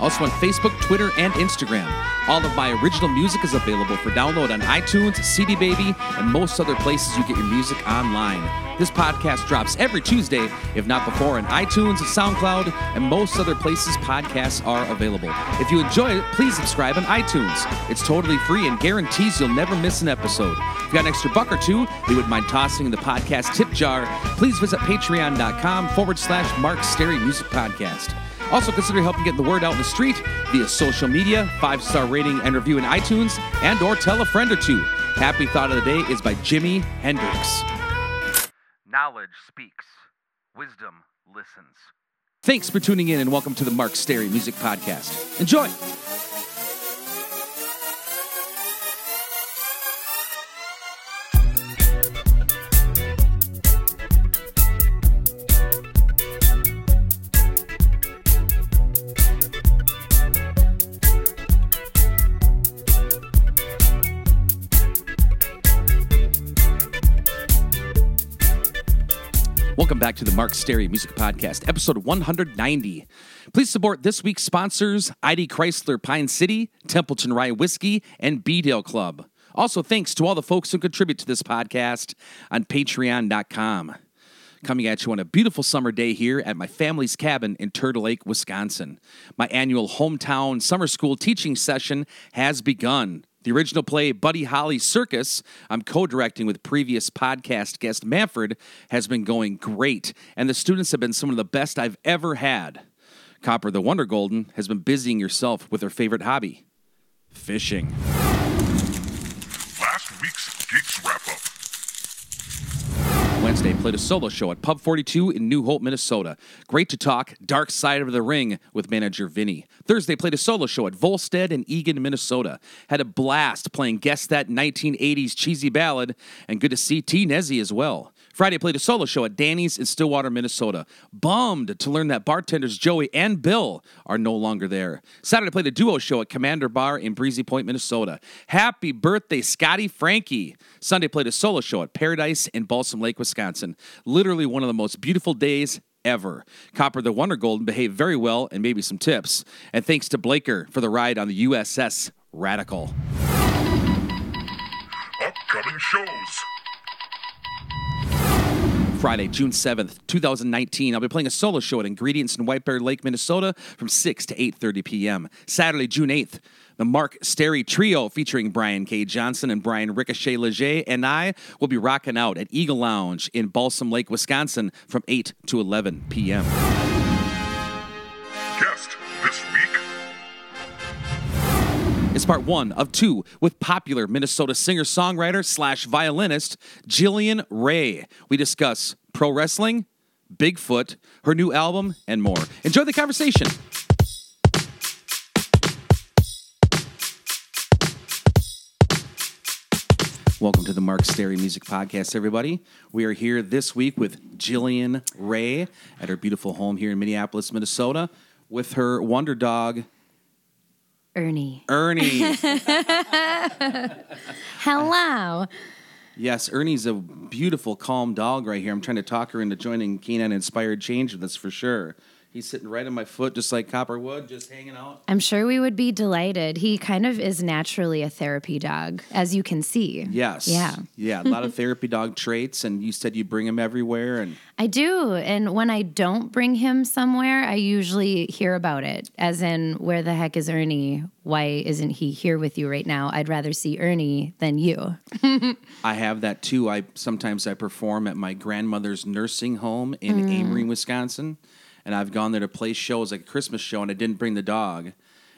Also on Facebook, Twitter, and Instagram. All of my original music is available for download on iTunes, CD Baby, and most other places you get your music online. This podcast drops every Tuesday, if not before, on iTunes, SoundCloud, and most other places podcasts are available. If you enjoy it, please subscribe on iTunes. It's totally free and guarantees you'll never miss an episode. If you got an extra buck or two you wouldn't mind tossing in the podcast tip jar, please visit patreon.com forward slash Mark Stary Music Podcast. Also, consider helping get the word out in the street via social media, five star rating and review in iTunes, and or tell a friend or two. Happy Thought of the Day is by Jimi Hendrix. Knowledge speaks, wisdom listens. Thanks for tuning in and welcome to the Mark Stary Music Podcast. Enjoy! Welcome back to the Mark Stary Music Podcast, episode 190. Please support this week's sponsors ID Chrysler Pine City, Templeton Rye Whiskey, and B Club. Also, thanks to all the folks who contribute to this podcast on patreon.com. Coming at you on a beautiful summer day here at my family's cabin in Turtle Lake, Wisconsin. My annual hometown summer school teaching session has begun. The original play, Buddy Holly Circus, I'm co directing with previous podcast guest Manfred, has been going great, and the students have been some of the best I've ever had. Copper the Wonder Golden has been busying herself with her favorite hobby fishing. Last week's Geeks Wrap Up. Wednesday, played a solo show at Pub 42 in New Hope, Minnesota. Great to talk Dark Side of the Ring with manager Vinny. Thursday, played a solo show at Volstead in Eagan, Minnesota. Had a blast playing Guess That 1980s Cheesy Ballad, and good to see T. Nezzy as well. Friday, played a solo show at Danny's in Stillwater, Minnesota. Bummed to learn that bartenders Joey and Bill are no longer there. Saturday, played a duo show at Commander Bar in Breezy Point, Minnesota. Happy birthday, Scotty Frankie. Sunday, played a solo show at Paradise in Balsam Lake, Wisconsin. Literally one of the most beautiful days ever. Copper the Wonder Golden behaved very well and maybe some tips. And thanks to Blaker for the ride on the USS Radical. Upcoming shows. Friday, June 7th, 2019. I'll be playing a solo show at Ingredients in White Bear Lake, Minnesota from 6 to 8.30 p.m. Saturday, June 8th, the Mark Stary Trio featuring Brian K. Johnson and Brian Ricochet Leger and I will be rocking out at Eagle Lounge in Balsam Lake, Wisconsin from 8 to 11 p.m. is part one of two with popular Minnesota singer songwriter slash violinist Jillian Ray. We discuss pro wrestling, Bigfoot, her new album, and more. Enjoy the conversation. Welcome to the Mark Stary Music Podcast, everybody. We are here this week with Jillian Ray at her beautiful home here in Minneapolis, Minnesota, with her wonder dog, Ernie. Ernie. Hello. Yes, Ernie's a beautiful, calm dog right here. I'm trying to talk her into joining Canine Inspired Change with us for sure. He's sitting right on my foot, just like Copper would, just hanging out. I'm sure we would be delighted. He kind of is naturally a therapy dog, as you can see. Yes. Yeah. Yeah. A lot of therapy dog traits, and you said you bring him everywhere. And I do. And when I don't bring him somewhere, I usually hear about it, as in, where the heck is Ernie? Why isn't he here with you right now? I'd rather see Ernie than you. I have that too. I sometimes I perform at my grandmother's nursing home in Mm. Amery, Wisconsin, and I've gone there to play shows like a Christmas show, and I didn't bring the dog,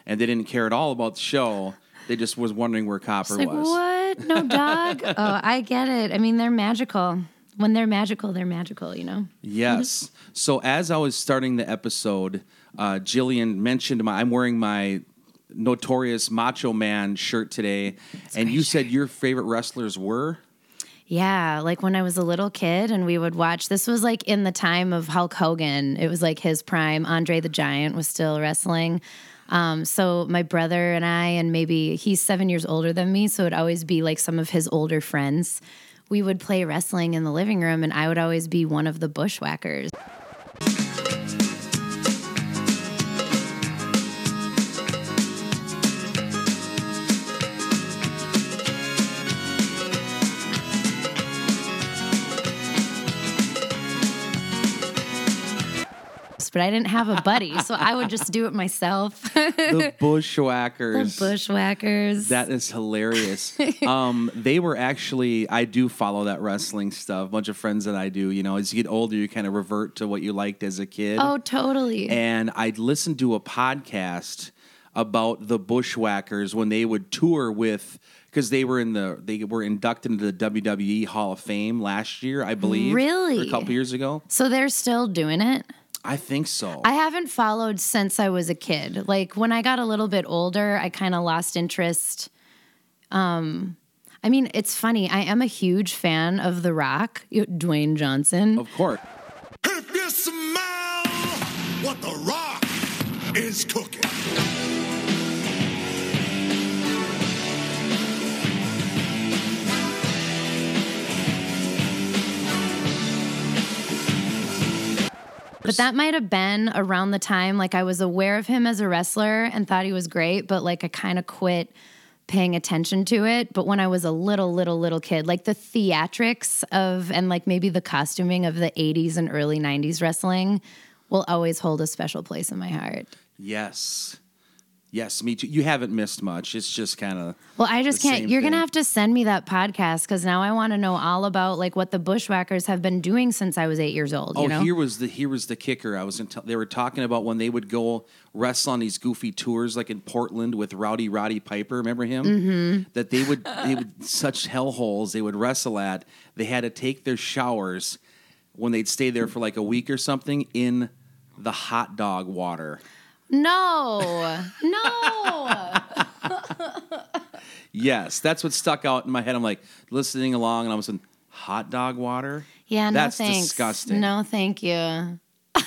and they didn't care at all about the show. They just was wondering where Copper like, was. what? No dog? oh, I get it. I mean, they're magical. When they're magical, they're magical, you know? Yes. So as I was starting the episode, uh, Jillian mentioned my I'm wearing my notorious Macho Man shirt today, and you said your favorite wrestlers were Yeah, like when I was a little kid and we would watch. This was like in the time of Hulk Hogan. It was like his prime. Andre the Giant was still wrestling. Um, so my brother and I, and maybe he's seven years older than me, so it'd always be like some of his older friends. We would play wrestling in the living room, and I would always be one of the bushwhackers. But I didn't have a buddy, so I would just do it myself. The Bushwhackers. the bushwhackers. That is hilarious. um, they were actually, I do follow that wrestling stuff. A bunch of friends that I do. You know, as you get older, you kind of revert to what you liked as a kid. oh, totally. And I listened to a podcast about the Bushwhackers when they would tour with, because they were in the, they were inducted into the WWE Hall of Fame last year, I believe. Really? A couple years ago. so they're still doing it? I think so. I haven't followed since I was a kid. Like when I got a little bit older, I kind of lost interest. Um, I mean, it's funny. I am a huge fan of The Rock, Dwayne Johnson. of course. If you smell what the rock is cooking. But that might have been around the time like I was aware of him as a wrestler and thought he was great, but like I kind of quit paying attention to it. But when I was a little, little, little kid, like the theatrics of and like maybe the costuming of the 80s and early 90s wrestling will always hold a special place in my heart. Yes. Yes, me too. You haven't missed much. It's just kind of. Well, I just can't. You're gonna have to send me that podcast because now I want to know all about like what the Bushwhackers have been doing since I was eight years old. Oh, you know? here was the here was the kicker. I was in they were talking about when they would go wrestle on these goofy tours, like in Portland with Rowdy Roddy Piper. Remember him? Mm-hmm. That they would they would such hellholes they would wrestle at. They had to take their showers when they'd stay there for like a week or something in the hot dog water. No, no. Yes, that's what stuck out in my head. I'm like listening along, and I was in hot dog water. Yeah, no That's thanks. disgusting. No, thank you.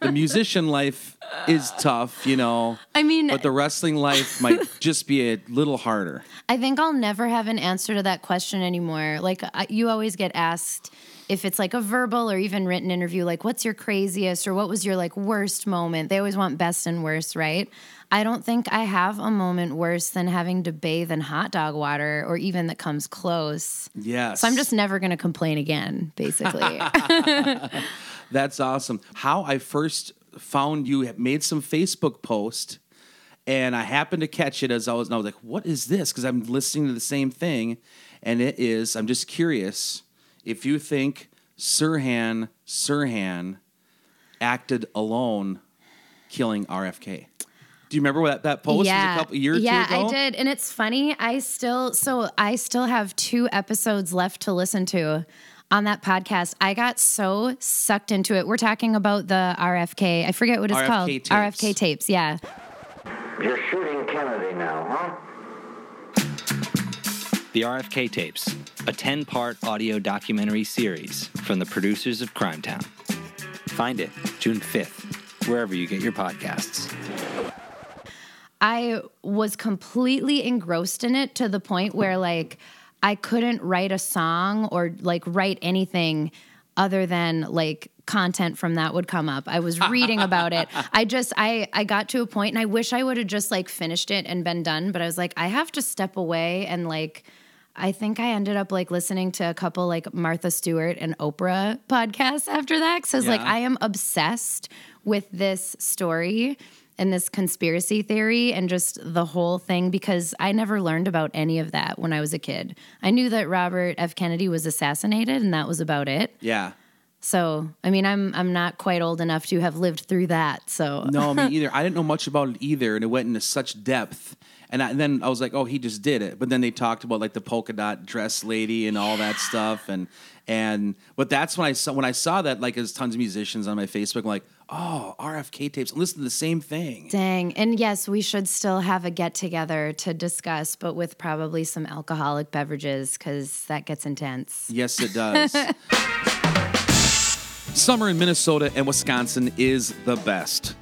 The musician life is tough, you know. I mean, But the wrestling life might just be a little harder. I think I'll never have an answer to that question anymore. Like I, you always get asked if it's like a verbal or even written interview, like what's your craziest or what was your like worst moment? They always want best and worst, right? I don't think I have a moment worse than having to bathe in hot dog water or even that comes close. Yes. So I'm just never going to complain again, basically. That's awesome. How I first found you made some Facebook post and I happened to catch it as I was and I was like, what is this? Because I'm listening to the same thing. And it is, I'm just curious if you think Sirhan Sirhan acted alone killing RFK. Do you remember that, that post was a couple years year or yeah. I did. And it's funny, I still so I still have two episodes left to listen to on that podcast. I got so sucked into it. We're talking about the RFK. I forget what it's RFK called. tapes. RFK tapes, yeah. You're shooting The RFK Tapes, a 10 part audio documentary series from the producers of Crimetown. Find it June 5th, wherever you get your podcasts. I was completely engrossed in it to the point where like I couldn't write a song or like write anything other than like content from that would come up. I was reading about it. I just I I got to a point and I wish I would have just like finished it and been done, but I was like I have to step away and like I think I ended up like listening to a couple like Martha Stewart and Oprah podcasts after that. Cause was like, I am obsessed with this story and this conspiracy theory and just the whole thing because I never learned about any of that when I was a kid. I knew that Robert F. Kennedy was assassinated and that was about it. yeah. So, I mean, I'm I'm not quite old enough to have lived through that. So, No, me either. I didn't know much about it either, and it went into such depth. And, I, and then I was like, oh, he just did it. But then they talked about like the polka dot dress lady and all that stuff, and and but that's when I saw when I saw that like as tons of musicians on my Facebook, I'm like, oh, RFK tapes, listen to the same thing. dang. And yes, we should still have a get together to discuss, but with probably some alcoholic beverages because that gets intense. Yes, it does. Summer in Minnesota and Wisconsin is the best.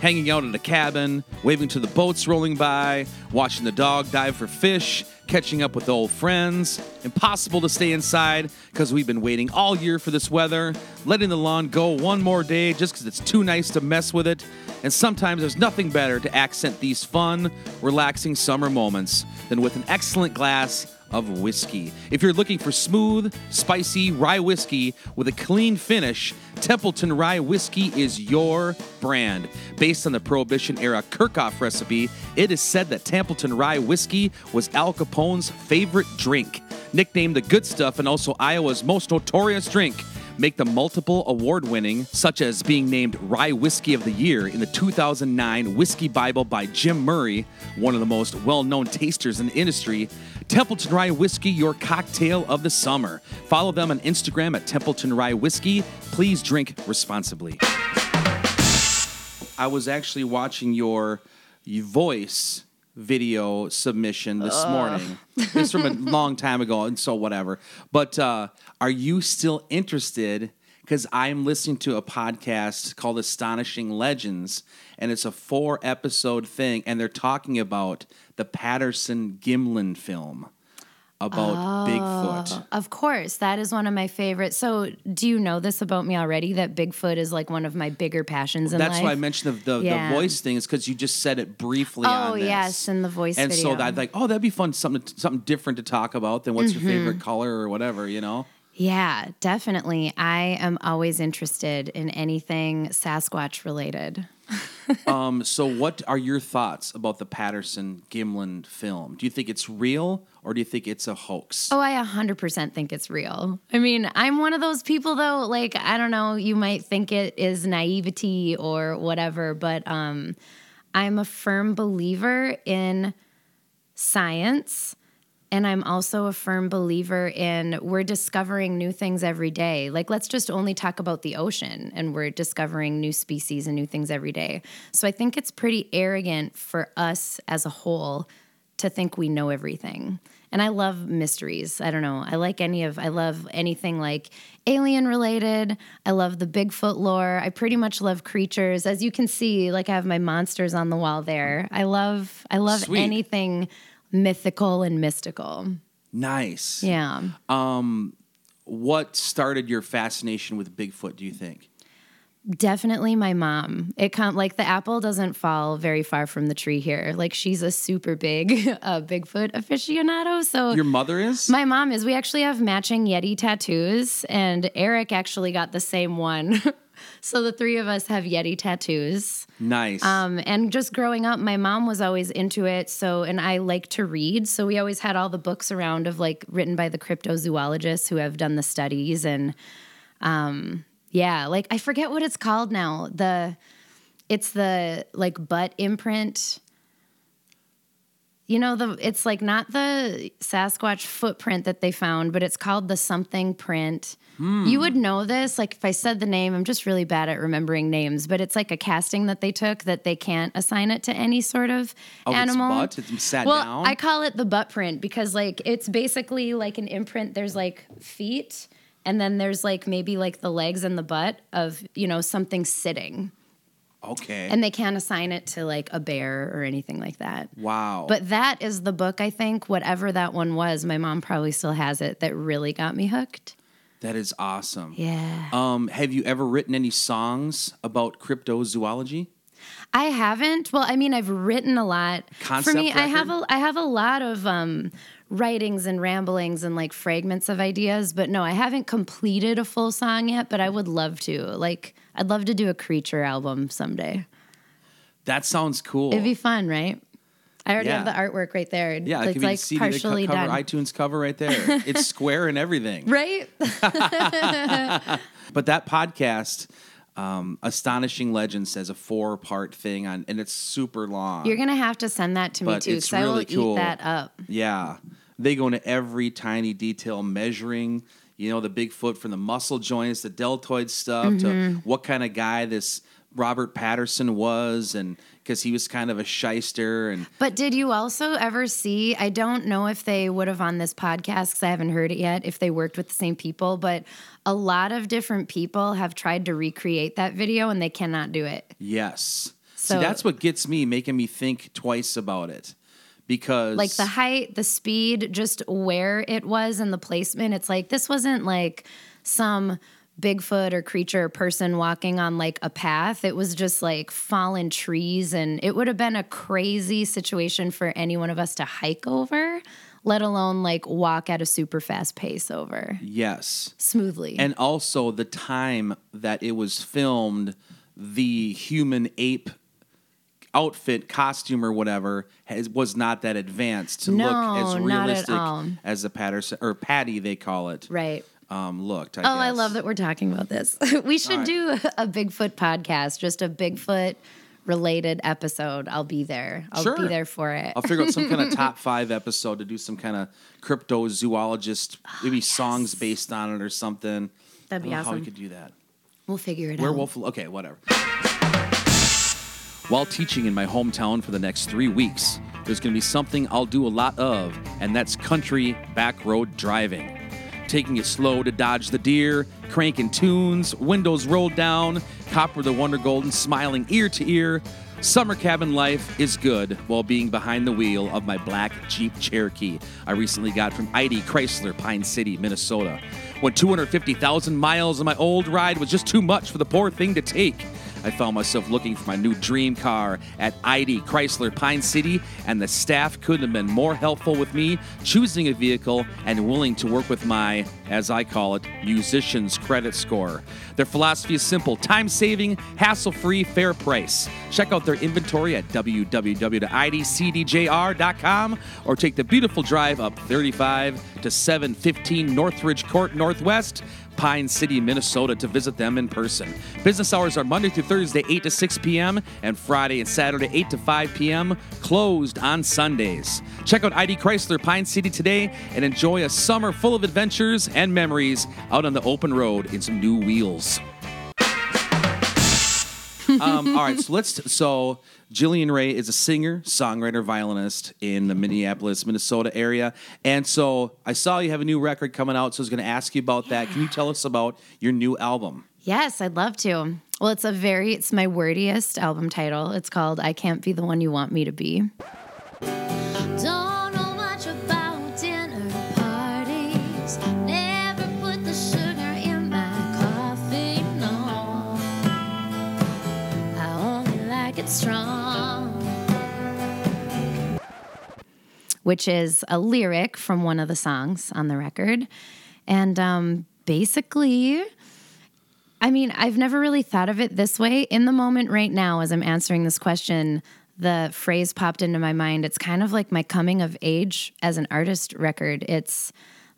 Hanging out at a cabin, waving to the boats rolling by, watching the dog dive for fish, catching up with old friends. Impossible to stay inside because we've been waiting all year for this weather, letting the lawn go one more day just because it's too nice to mess with it. And sometimes there's nothing better to accent these fun, relaxing summer moments than with an excellent glass of whiskey. If you're looking for smooth, spicy rye whiskey with a clean finish, Templeton Rye Whiskey is your brand. Based on the Prohibition era Kerchner recipe, it is said that Templeton Rye Whiskey was Al Capone's favorite drink. Nicknamed the good stuff and also Iowa's most notorious drink, make them multiple award winning, such as being named Rye Whiskey of the Year in the 2009 Whiskey Bible by Jim Murray, one of the most well known tasters in the industry. Templeton Rye Whiskey, your cocktail of the summer. Follow them on Instagram at Templeton Rye Whiskey. Please drink responsibly. I was actually watching your voice video submission this morning. This from a long time ago, and so whatever. But uh, are you still interested? Because I'm listening to a podcast called Astonishing Legends, and it's a four episode thing, and they're talking about the Patterson Gimlin film about Bigfoot. Of course, that is one of my favorites. So, do you know this about me already? That Bigfoot is like one of my bigger passions in That's life. why I mentioned the, the, Yeah. the voice thing is because you just said it briefly Oh, yes, in the voice and so video. I'd like, oh, that'd be fun, something something different to talk about than what's Mm-hmm. your favorite color or whatever, you know? Yeah, definitely. I am always interested in anything Sasquatch related. Um, so what are your thoughts about the Patterson Gimlin film? Do you think it's real or do you think it's a hoax? Oh, I 100% think it's real. I mean, I'm one of those people though, like I don't know, you might think it is naivety or whatever, but um I'm a firm believer in science and I'm also a firm believer in we're discovering new things every day. Like, let's just only talk about the ocean, and we're discovering new species and new things every day. So, I think it's pretty arrogant for us as a whole to think we know everything. And I love mysteries. I don't know. I like any of, I love anything like alien related. I love the Bigfoot lore. I pretty much love creatures. As you can see, like I have my monsters on the wall there. I love, I love Sweet. anything mythical and mystical. Nice. Yeah. What started your fascination with Bigfoot, do you think? Definitely my mom. It come like the apple doesn't fall very far from the tree here. Like she's a super big uh, Bigfoot aficionado. So Your mother is? my mom is. We actually have matching Yeti tattoos, and Eric actually got the same one. so the three of us have Yeti tattoos. nice. Um, and just growing up, my mom was always into it. So, and I like to read. So we always had all the books around of like written by the cryptozoologists who have done the studies. And um, yeah, like I forget what it's called now. The it's the like butt imprint. You know the it's like not the Sasquatch footprint that they found, but it's called the something print. Hmm. You would know this, like if I said the name. I'm just really bad at remembering names, but it's like a casting that they took that they can't assign it to any sort of Oh, it's animal. butt? It's sat well, down? I call it the butt print because like it's basically like an imprint. There's like feet, and then there's like maybe like the legs and the butt of you know something sitting, okay. and they can't assign it to like a bear or anything like that. wow. But that is the book, I think, whatever that one was, my mom probably still has it, that really got me hooked. that is awesome. Yeah. Um, have you ever written any songs about cryptozoology? I haven't. Well, I mean, I've written a lot. Concept For me, I have a I have a lot of um, writings and ramblings and like fragments of ideas, but no, I haven't completed a full song yet. But I would love to. Like, I'd love to do a creature album someday. That sounds cool. It'd be fun, right? I already Yeah. have the artwork right there. yeah, it it's could like CD, the co- partially cover, done. iTunes cover right there. it's square and everything. Right? But that podcast, um, Astonishing Legends, says a four part thing on, and it's super long. You're gonna have to send that to me too, because I will cool. eat that up. Yeah. They go into every tiny detail, measuring, you know, the Bigfoot from the muscle joints, the deltoid stuff, Mm-hmm. to what kind of guy this Robert Patterson was, and because he was kind of a shyster. And But did you also ever see? I don't know if they would have on this podcast because I haven't heard it yet. If they worked with the same people, but a lot of different people have tried to recreate that video and they cannot do it. yes. So- See, that's what gets me, making me think twice about it. Because, like the height, the speed, just where it was and the placement. It's like this wasn't like some Bigfoot or creature or person walking on like a path. It was just like fallen trees, and it would have been a crazy situation for any one of us to hike over, let alone like walk at a super fast pace over yes. smoothly. And also the time that it was filmed, the human ape outfit, costume, or whatever has, was not that advanced to look as realistic as the Patterson or Patty they call it. right. Um, looked. I Oh, I love that we're talking about this. we should right. do a Bigfoot podcast, just a Bigfoot related episode. I'll be there. I'll Sure. be there for it. I'll figure out some kind of top five episode to do some kind of cryptozoologist, maybe songs based on it or something. That'd be know How we could do that. We'll figure it out. Werewolf. Okay, whatever. While teaching in my hometown for the next three weeks, there's going to be something I'll do a lot of, and that's country back road driving. Taking it slow to dodge the deer, cranking tunes, windows rolled down, copper the wonder golden, smiling ear to ear. Summer cabin life is good while being behind the wheel of my black Jeep Cherokee I recently got from ID Chrysler, Pine City, Minnesota. When 250,000 miles of my old ride was just too much for the poor thing to take. I found myself looking for my new dream car at ID Chrysler Pine City, and the staff couldn't have been more helpful with me choosing a vehicle and willing to work with my, as I call it, musician's credit score. Their philosophy is simple time saving, hassle free, fair price. Check out their inventory at www.idcdjr.com or take the beautiful drive up 35 to 715 Northridge Court Northwest. Pine City, Minnesota to visit them in person. Business hours are Monday through Thursday, 8 to 6 p.m., and Friday and Saturday, 8 to 5 p.m., closed on Sundays. Check out ID Chrysler Pine City today and enjoy a summer full of adventures and memories out on the open road in some new wheels. Um, all right, so let's. So Jillian Ray is a singer, songwriter, violinist in the Minneapolis, Minnesota area, and so I saw you have a new record coming out. So I was going to ask you about that. Can you tell us about your new album? Yes, I'd love to. Well, it's a very, it's my wordiest album title. It's called I Can't Be the One You Want Me to Be. Don't strong. which is a lyric from one of the songs on the record. And um, basically, I mean, I've never really thought of it this way. In the moment right now, as I'm answering this question, the phrase popped into my mind. It's kind of like my coming of age as an artist record. It's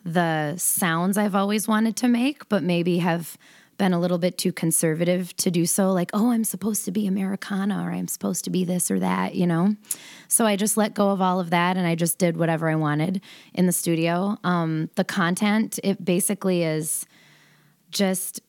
the sounds I've always wanted to make, but maybe have been a little bit too conservative to do so. Like, oh, I'm supposed to be Americana or I'm supposed to be this or that, you know? So I just let go of all of that and I just did whatever I wanted in the studio. Um, the content, it basically is just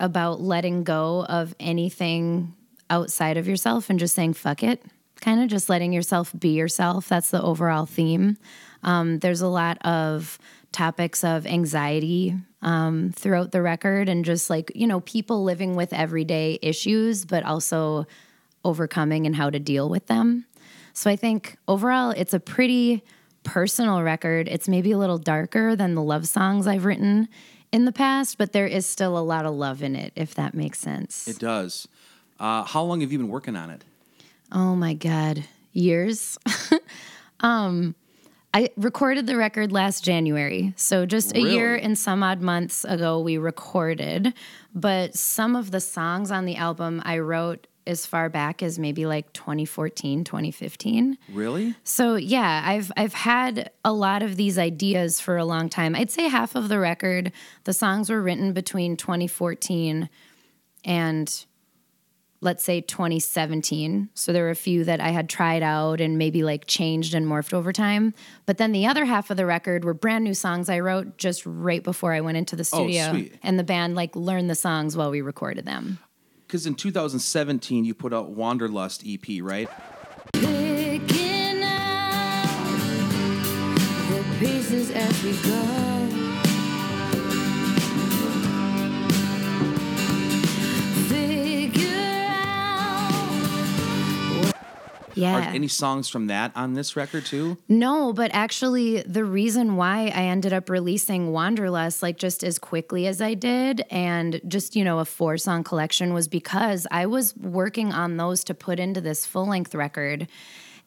about letting go of anything outside of yourself and just saying, fuck it. Kind of just letting yourself be yourself. That's the overall theme. Um, there's a lot of topics of anxiety um, throughout the record and just like, you know, people living with everyday issues, but also overcoming and how to deal with them. So I think overall, it's a pretty personal record. It's maybe a little darker than the love songs I've written in the past, but there is still a lot of love in it, if that makes sense. It does. Uh, how long have you been working on it? Oh my God, years. um, I recorded the record last January. So just a year and some odd months ago, we recorded. But some of the songs on the album I wrote as far back as maybe like 2014, 2015. Really? So yeah, I've I've had a lot of these ideas for a long time. I'd say half of the record, the songs were written between 2014 and let's say 2017. So there were a few that I had tried out and maybe like changed and morphed over time. But then the other half of the record were brand new songs I wrote just right before I went into the oh, studio. Oh, sweet. And the band like learned the songs while we recorded them. Because in 2017 you put out Wanderlust EP, right? Picking out the pieces as we go. Yeah. Are any songs from that on this record too? No, but actually, the reason why I ended up releasing Wanderlust like just as quickly as I did and just, you know, a four song collection was because I was working on those to put into this full length record.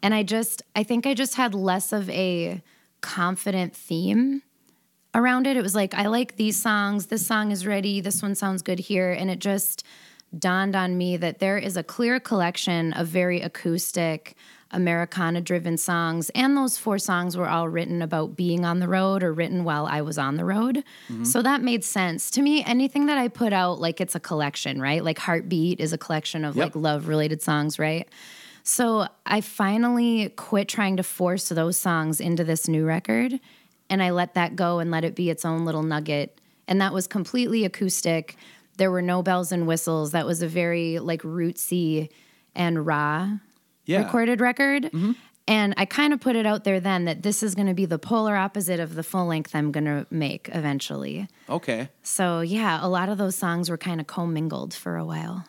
And I just, I think I just had less of a confident theme around it. It was like, I like these songs. This song is ready. This one sounds good here. And it just dawned on me that there is a clear collection of very acoustic, Americana driven songs. And those four songs were all written about being on the road or written while I was on the road. Mm-hmm. So that made sense. To me, anything that I put out, like it's a collection, right? Like Heartbeat is a collection of Yep. like love related songs, right? So I finally quit trying to force those songs into this new record and I let that go and let it be its own little nugget. And that was completely acoustic. There were no bells and whistles. That was a very like rootsy and raw Yeah. recorded record. Mm-hmm. And I kind of put it out there then that this is going to be the polar opposite of the full length I'm going to make eventually. Okay. So, yeah, a lot of those songs were kind of commingled for a while.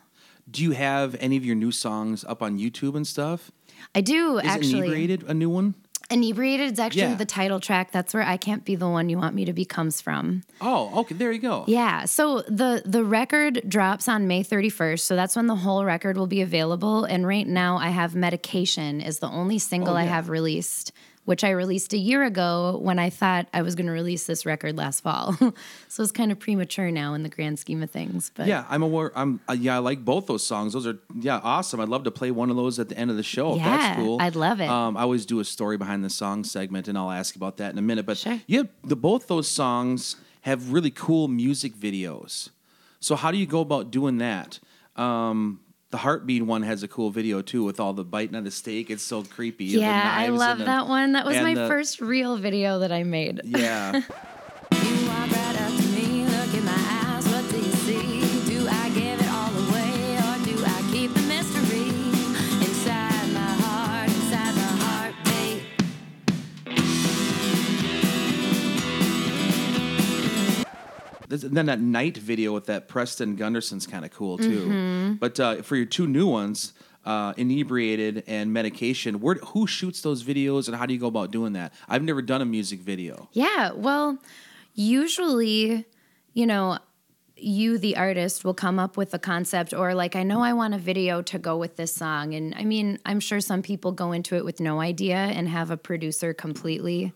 Do you have any of your new songs up on YouTube and stuff? I do actually. Is actually. Inebriated a new one? Inebriated is actually Yeah. the title track. That's where I can't be the one you want me to be comes from. Oh, okay. There you go. Yeah. So the the record drops on May 31st. So that's when the whole record will be available. And right now I have Medication is the only single Oh, I have released, which I released a year ago when I thought I was going to release this record last fall. so it's kind of premature now in the grand scheme of things. But Yeah, I'm aware. I'm uh, yeah, I like both those songs. Those are yeah, awesome. I'd love to play one of those at the end of the show. Yeah, that's cool. I'd love it. Um, I always do a story behind the song segment, and I'll ask about that in a minute. But Sure. yeah, the both those songs have really cool music videos. So how do you go about doing that? Um, the heartbeat one has a cool video too, with all the biting on the steak. It's so creepy. yeah, I love the- that one. That was my the- first real video that I made. Yeah. This- then that night video with that Preston Gunderson's kind of cool too. Mm-hmm. But uh, for your two new ones, uh, inebriated and medication, where who shoots those videos and how do you go about doing that? I've never done a music video. Yeah, well, usually, you know, you, the artist, will come up with a concept or, like, I know I want a video to go with this song. And I mean, I'm sure some people go into it with no idea and have a producer completely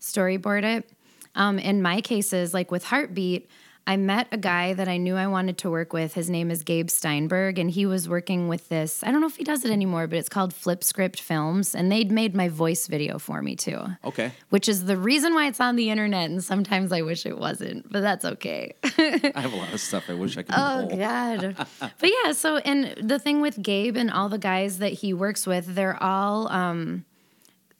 storyboard it. Um, in my cases, like with Heartbeat, I met a guy that I knew I wanted to work with. His name is Gabe Steinberg, and he was working with this. I don't know if he does it anymore, but it's called Flip Script Films, and they'd made my voice video for me too Okay. which is the reason why it's on the internet. And sometimes I wish it wasn't, but that's okay. I have a lot of stuff I wish I could oh. God. but yeah, so, and the thing with Gabe and all the guys that he works with, they're all um,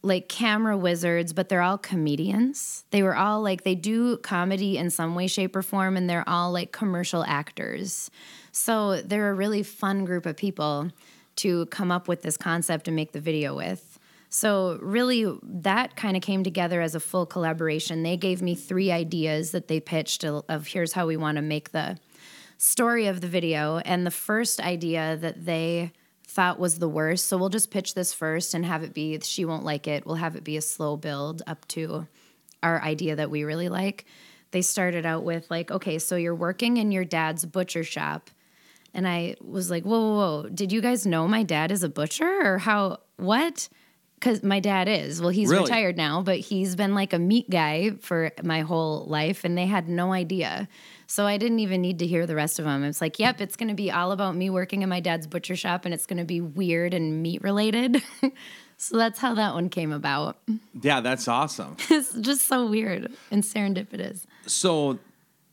like camera wizards, but they're all comedians. They were all like, they do comedy in some way, shape, or form, and they're all like commercial actors. So they're a really fun group of people to come up with this concept and make the video with. So really that kind of came together as a full collaboration. They gave me three ideas that they pitched of here's how we want to make the story of the video. And the first idea that they thought was the worst, so we'll just pitch this first and have it be she won't like it. We'll have it be a slow build up to our idea that we really like. They started out with like, okay, so you're working in your dad's butcher shop. And I was like, whoa, whoa, whoa. Did you guys know my dad is a butcher or how, what? Because my dad is. Well, he's Really? retired now, but he's been like a meat guy for my whole life, and they had no idea. So I didn't even need to hear the rest of them. It's like, yep, it's going to be all about me working in my dad's butcher shop, and it's going to be weird and meat related. so that's how that one came about. Yeah, that's awesome. It's just so weird and serendipitous. So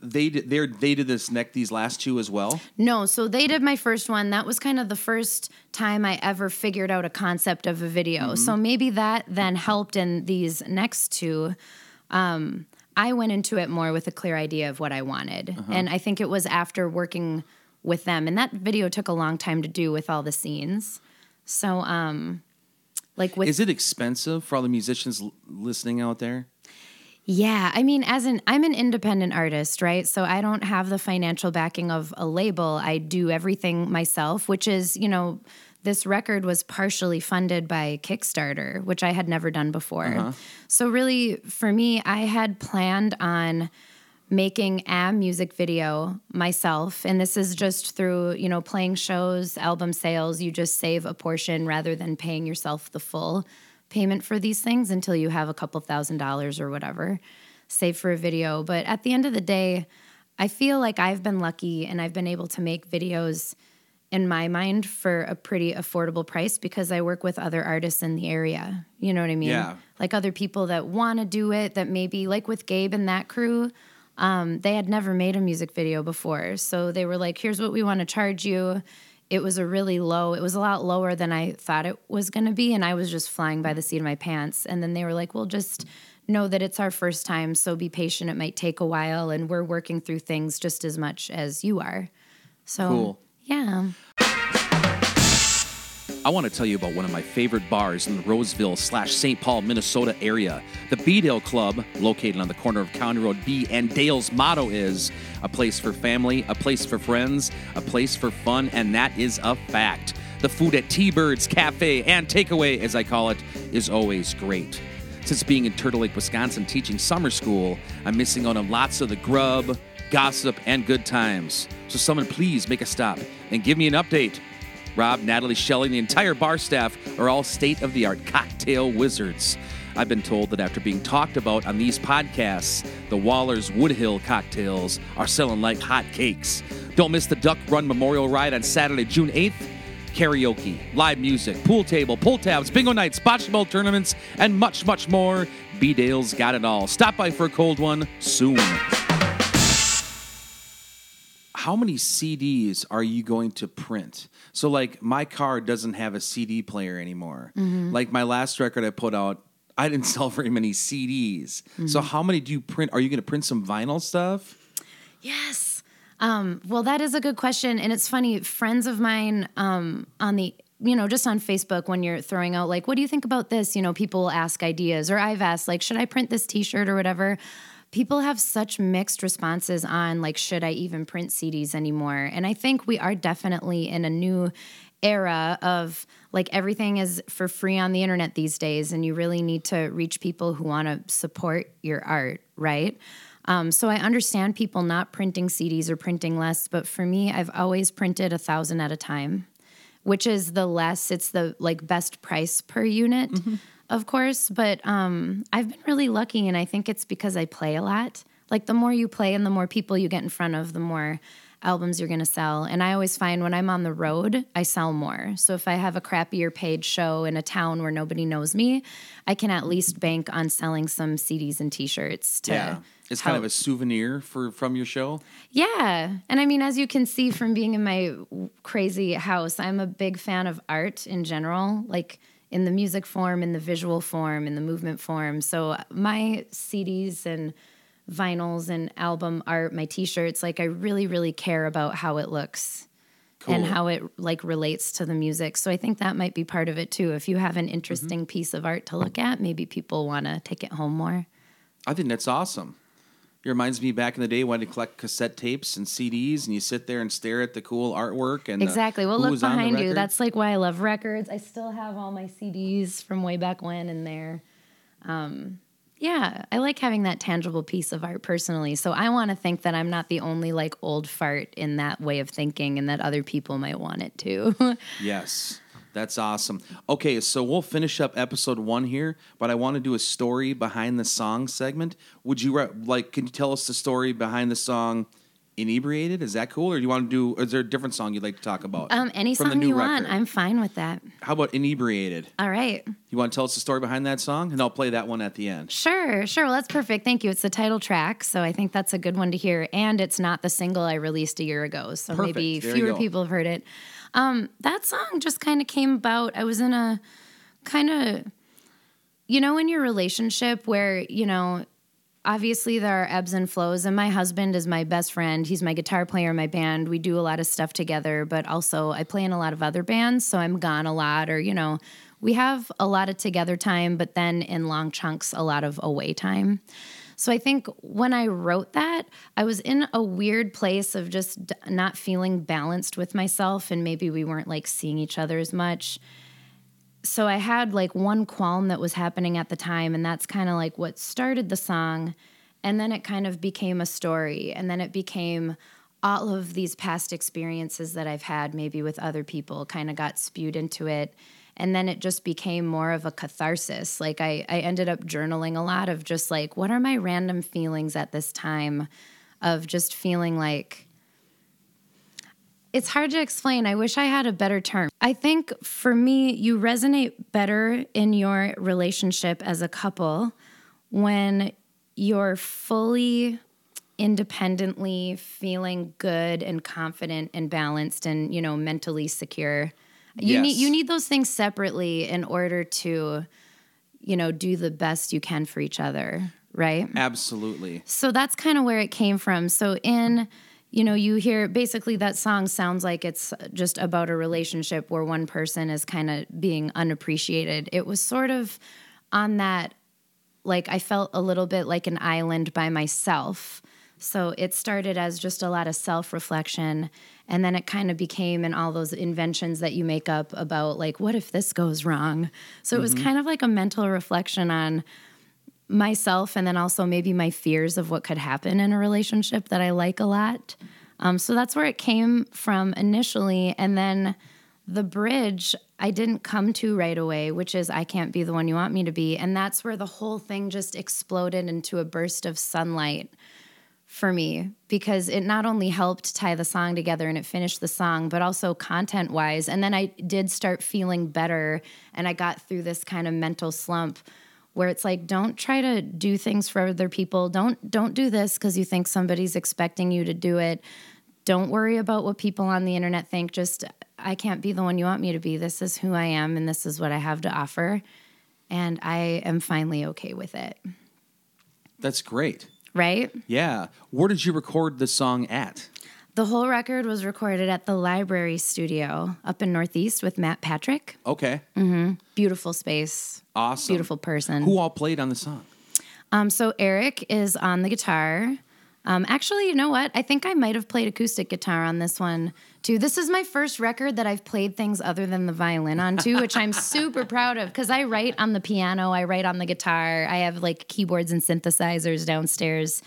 they did they they did this neck these last two as well. No, so they did my first one. That was kind of the first time I ever figured out a concept of a video. So maybe that then helped in these next two. Um, I went into it more with a clear idea of what I wanted. And I think it was after working with them. And that video took a long time to do with all the scenes. So, um, like with Is it expensive for all the musicians listening out there? Yeah, I mean, as an I'm an independent artist, right? So I don't have the financial backing of a label. I do everything myself, which is, you know, this record was partially funded by Kickstarter, which I had never done before. Uh-huh. So really, for me, I had planned on making a music video myself and this is just through you know playing shows album sales you just save a portion rather than paying yourself the full payment for these things until you have a couple thousand dollars or whatever save for a video but at the end of the day i feel like i've been lucky and i've been able to make videos in my mind for a pretty affordable price because I work with other artists in the area. You know what I mean? Yeah. Like other people that want to do it, that maybe, like with Gabe and that crew, um, they had never made a music video before. So they were like, here's what we want to charge you. It was a really low, it was a lot lower than I thought it was going to be. And I was just flying by the seat of my pants. And then they were like, well, just know that it's our first time. So be patient. It might take a while. And we're working through things just as much as you are. So, Cool. yeah. I want to tell you about one of my favorite bars in the Roseville slash St. Paul, Minnesota area. The B-Dale Club, located on the corner of County Road B and Dale's motto is a place for family, a place for friends, a place for fun, and that is a fact. The food at T-Birds Cafe and Takeaway, as I call it, is always great. Since being in Turtle Lake, Wisconsin teaching summer school, I'm missing out on lots of the grub, gossip, and good times. So someone please make a stop and give me an update. Rob, Natalie, Shelley, and the entire bar staff are all state of the art cocktail wizards. I've been told that after being talked about on these podcasts, the Waller's Woodhill cocktails are selling like hotcakes. Don't miss the Duck Run Memorial Ride on Saturday, June 8th. Karaoke, live music, pool table, pull tabs, bingo nights, bocce ball tournaments, and much, much more. B Dale's got it all. Stop by for a cold one soon. How many CDs are you going to print? So, like, my car doesn't have a CD player anymore. Like, my last record I put out, I didn't sell very many CDs. So, how many do you print? Are you going to print some vinyl stuff? Yes. Um, well, that is a good question. And it's funny, friends of mine um, on the, you know, just on Facebook, when you're throwing out, like, what do you think about this? You know, people ask ideas, or I've asked, like, should I print this t shirt or whatever? People have such mixed responses on, like, should I even print CDs anymore? And I think we are definitely in a new era of like everything is for free on the internet these days and you really need to reach people who want to support your art right? Um, so i understand people not printing cds or printing less but for me i've always printed a thousand at a time which is the less it's the like best price per unit of course but um, i've been really lucky and i think it's because i play a lot. Like the more you play and the more people you get in front of the more albums you're going to sell. And i always find when i'm on the road i sell more. So if i have a crappier paid show in a town where nobody knows me i can at least bank on selling some cds and t-shirts to yeah, It's kind of a souvenir for from your show. Yeah. And I mean, as you can see from being in my crazy house, I'm a big fan of art in general, like in the music form, in the visual form, in the movement form. So uh, my CDs and vinyls and album art, my t-shirts, like I really, really care about how it looks and how it like relates to the music. So I think that might be part of it too. If you have an mm-hmm. interesting piece of art to look at, maybe people want to take it home more. I think that's awesome. It reminds me back in the day when I collect cassette tapes and CDs, and you sit there and stare at the cool artwork and Exactly. Well, look was on the behind you. That's like why I love records. I still have all my CDs from way back when in there. Um, yeah, I like having that tangible piece of art personally. So I want to think that I'm not the only like old fart in that way of thinking, and that other people might want it too. yes. That's awesome. Okay, so we'll finish up episode one here, but I want to do a story behind the song segment. Would you re- like? Can you tell us the story behind the song "Inebriated"? Is that cool, or do you want to do? Is there a different song you'd like to talk about? Um, any from the song new you want. I'm fine with that. How about "Inebriated"? All right. You want to tell us the story behind that song, and I'll play that one at the end. Sure, sure. Well, that's perfect. Thank you. It's the title track, so I think that's a good one to hear. And it's not the single I released a year ago, so Perfect. maybe There fewer people have heard it. Um, that song just kind of came about. I was in a kind of, you know, in your relationship where you know. Obviously, there are ebbs and flows, and my husband is my best friend. He's my guitar player in my band. We do a lot of stuff together, but also I play in a lot of other bands, so I'm gone a lot, or, you know, we have a lot of together time, but then in long chunks, a lot of away time. So I think when I wrote that, I was in a weird place of just not feeling balanced with myself, and maybe we weren't like seeing each other as much. So I had like one qualm that was happening at the time, and that's kind of like what started the song. And then it kind of became a story, and then it became all of these past experiences that I've had, maybe with other people, kind of got spewed into it. And then it just became more of a catharsis. Like I, I ended up journaling a lot of just like, what are my random feelings at this time of just feeling like it's hard to explain. I wish I had a better term. I think for me, you resonate better in your relationship as a couple when you're fully independently feeling good and confident and balanced and you know mentally secure you need you need those things separately in order to you know do the best you can for each other right Absolutely. so that's kind of where it came from. So in you know, you hear basically that song sounds like it's just about a relationship where one person is kind of being unappreciated. It was sort of on that like I felt a little bit like an island by myself. So it started as just a lot of self-reflection and then it kind of became in all those inventions that you make up about like what if this goes wrong. So it was kind of like a mental reflection on myself and then also maybe my fears of what could happen in a relationship that I like a lot. Um, so that's where it came from initially. And then the bridge I didn't come to right away, which is I can't be the one you want me to be. And that's where the whole thing just exploded into a burst of sunlight for me because it not only helped tie the song together and it finished the song, but also content wise. And then I did start feeling better and I got through this kind of mental slump where it's like don't try to do things for other people. Don't don't do this cuz you think somebody's expecting you to do it. Don't worry about what people on the internet think. Just I can't be the one you want me to be. This is who I am and this is what I have to offer. And I am finally okay with it. That's great. Right? Yeah. Where did you record the song at? The whole record was recorded at the Library Studio up in Northeast with Matt Patrick. Okay. Beautiful space, Awesome. beautiful person. Who all played on the song? Um, so Eric is on the guitar. Um, actually, you know what? I think I might have played acoustic guitar on this one too. This is my first record that I've played things other than the violin on too, which I'm super proud of because I write on the piano, I write on the guitar, I have like keyboards and synthesizers downstairs.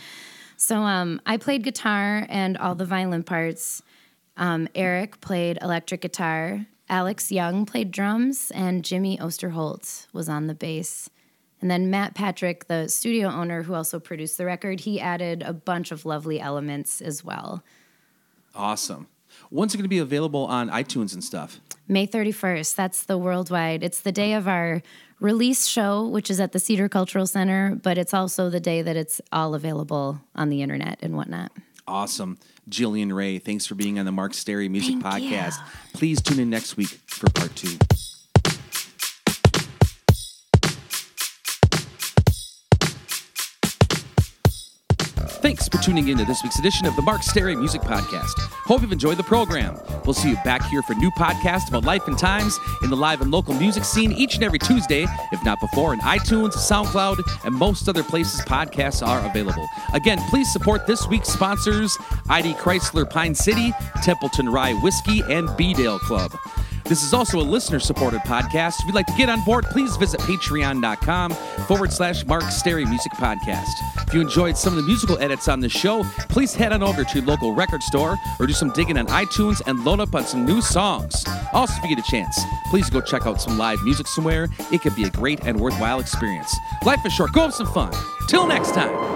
So um, I played guitar and all the violin parts. Um, Eric played electric guitar. Alex Young played drums, and Jimmy Osterholtz was on the bass. And then Matt Patrick, the studio owner who also produced the record, he added a bunch of lovely elements as well. Awesome. When's it going to be available on iTunes and stuff? May 31st, that's the worldwide. It's the day of our release show, which is at the Cedar Cultural Center, but it's also the day that it's all available on the internet and whatnot. Awesome. Jillian Rae, thanks for being on the Mark Stary Music Thank you. Podcast. Please tune in next week for part two. Thanks for tuning in to this week's edition of the Mark Stary Music Podcast. Hope you've enjoyed the program. We'll see you back here for new podcasts about life and times in the live and local music scene each and every Tuesday, if not before, in iTunes, SoundCloud, and most other places podcasts are available. Again, please support this week's sponsors ID Chrysler Pine City, Templeton Rye Whiskey, and B-Dale Club. This is also a listener supported podcast. If you'd like to get on board, please visit patreon.com forward slash Mark Stary Music Podcast. If you enjoyed some of the musical edits on the show, please head on over to your local record store or do some digging on iTunes and load up on some new songs. Also, if you get a chance, please go check out some live music somewhere. It could be a great and worthwhile experience. Life is short. Go have some fun. Till next time.